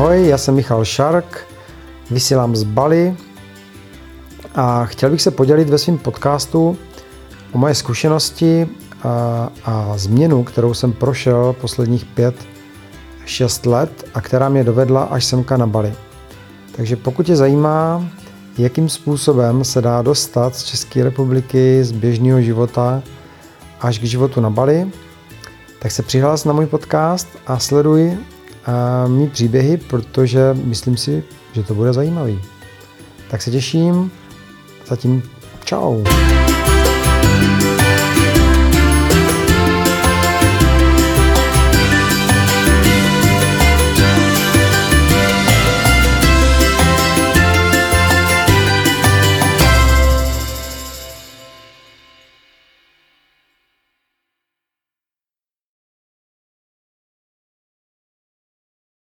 Ahoj, já jsem Michal Šark, vysílám z Bali a chtěl bych se podělit ve svém podcastu o moje zkušenosti a, a změnu, kterou jsem prošel posledních pět, šest let a která mě dovedla až semka na Bali. Takže pokud tě zajímá, jakým způsobem se dá dostat z České republiky, z běžného života až k životu na Bali, tak se přihlás na můj podcast a sleduj a mý příběhy, protože myslím si, že to bude zajímavý. Tak se těším. Zatím čau.